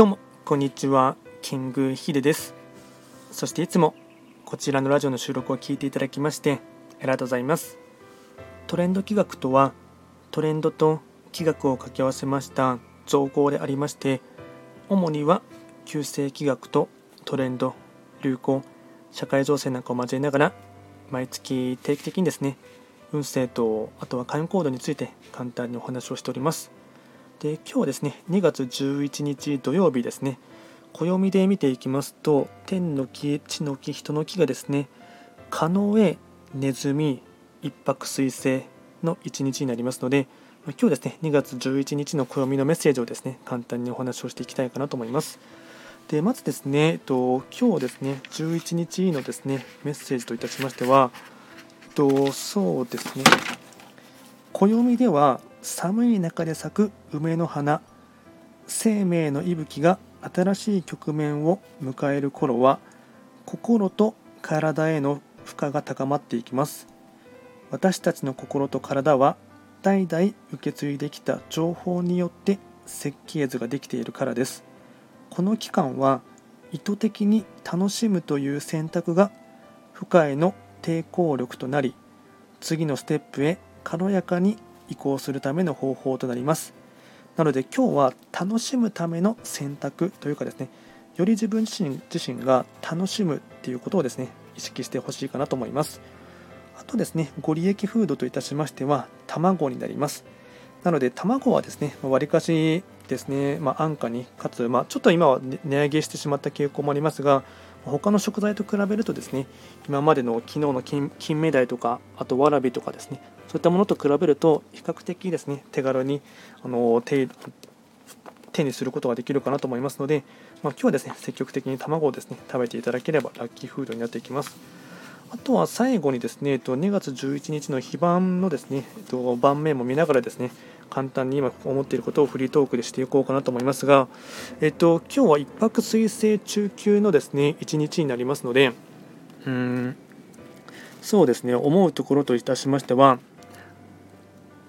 どうもこんにちはキングヒデです。そしていつもこちらのラジオの収録を聞いていただきましてありがとうございます。トレンド企画とはトレンドと企画を掛け合わせました造語でありまして主には旧世企画とトレンド流行社会情勢なんかを交えながら毎月定期的にですね運勢とあとは開運行動について簡単にお話をしております。で今日ですね2月11日土曜日ですね。暦で見ていきますと天の木地の木人の木がですね狩野へネズミ一泊水星の一日になりますので今日ですね2月11日の暦のメッセージをですね簡単にお話をしていきたいかなと思います。でまずですね、えっと、今日ですね11日のですねメッセージといたしましては、えっと、そうですね暦では寒い中で咲く梅の花。生命の息吹が新しい局面を迎える頃は心と体への負荷が高まっていきます。私たちの心と体は代々受け継いできた情報によって設計図ができているからです。この期間は意図的に楽しむという選択が負荷への抵抗力となり次のステップへ軽やかに移行するための方法となります。なので今日は楽しむための選択というかですねより自分自身自身が楽しむっていうことをですね意識してほしいかなと思います。あとですねご利益フードといたしましては卵になります。なので卵はですねわりかしですね、まあ、安価にかつ、まあ、ちょっと今は値上げしてしまった傾向もありますが他の食材と比べるとですね今までの昨日の金金目鯛とかあとわらびとかですねそういったものと比べると比較的ですね手軽にあの手手にすることができるかなと思いますので、まあ、今日はですね積極的に卵をですね食べていただければラッキーフードになっていきます。あとは最後にですね、2月11日の非番のですね、盤面も見ながらですね、簡単に今思っていることをフリートークでしていこうかなと思いますが、えっと、今日は1泊水星中級のですね、1日になりますので、うん、そうですね、思うところといたしましては、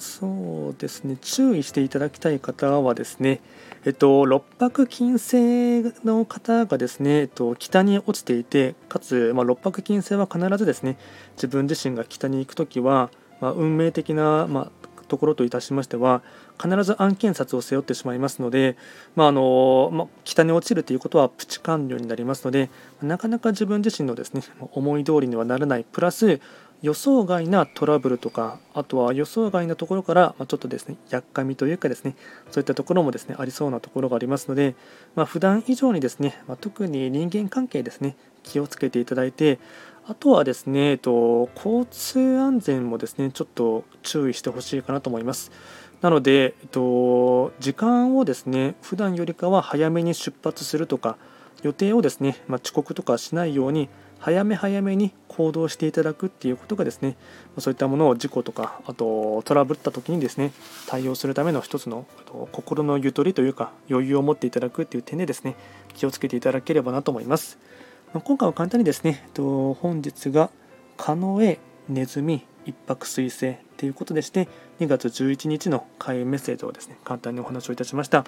そうですね、注意していただきたい方はですね、えっと、六白金星の方がですね、えっと、北に落ちていて、かつ、まあ、六白金星は必ずですね、自分自身が北に行くときは、まあ、運命的な、まあ、ところといたしましては、必ず案件札を背負ってしまいますので、まああのまあ、北に落ちるということはプチ完了になりますので、なかなか自分自身のですね思い通りにはならない、プラス、予想外なトラブルとか、あとは予想外なところから、まちょっとですね、やっかみというかですね、そういったところもですね、ありそうなところがありますので、まあ、普段以上にですね、ま特に人間関係ですね、気をつけていただいて、あとはですね、えっと、交通安全もですね、ちょっと注意してほしいかなと思います。なので、えっと、時間をですね、普段よりかは早めに出発するとか、予定をですね、まあ、遅刻とかしないように、早め早めに行動していただくっていうことがですねそういったものを事故とかあとトラブった時にですね対応するための一つの心のゆとりというか余裕を持っていただくっていう点でですね気をつけていただければなと思います今回は簡単にですねえっと本日が狩野へネズミ一泊水星ということでして2月11日の開運メッセージをですね簡単にお話をいたしました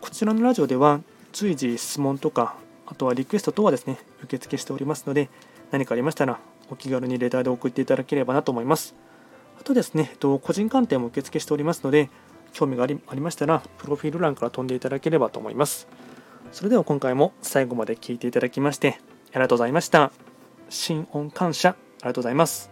こちらのラジオでは随時質問とかあとはリクエスト等はですね、受付しておりますので、何かありましたら、お気軽にレターで送っていただければなと思います。あとですね、えっと個人鑑定も受付しておりますので、興味がありましたら、プロフィール欄から飛んでいただければと思います。それでは今回も最後まで聴いていただきまして、ありがとうございました。心音感謝、ありがとうございます。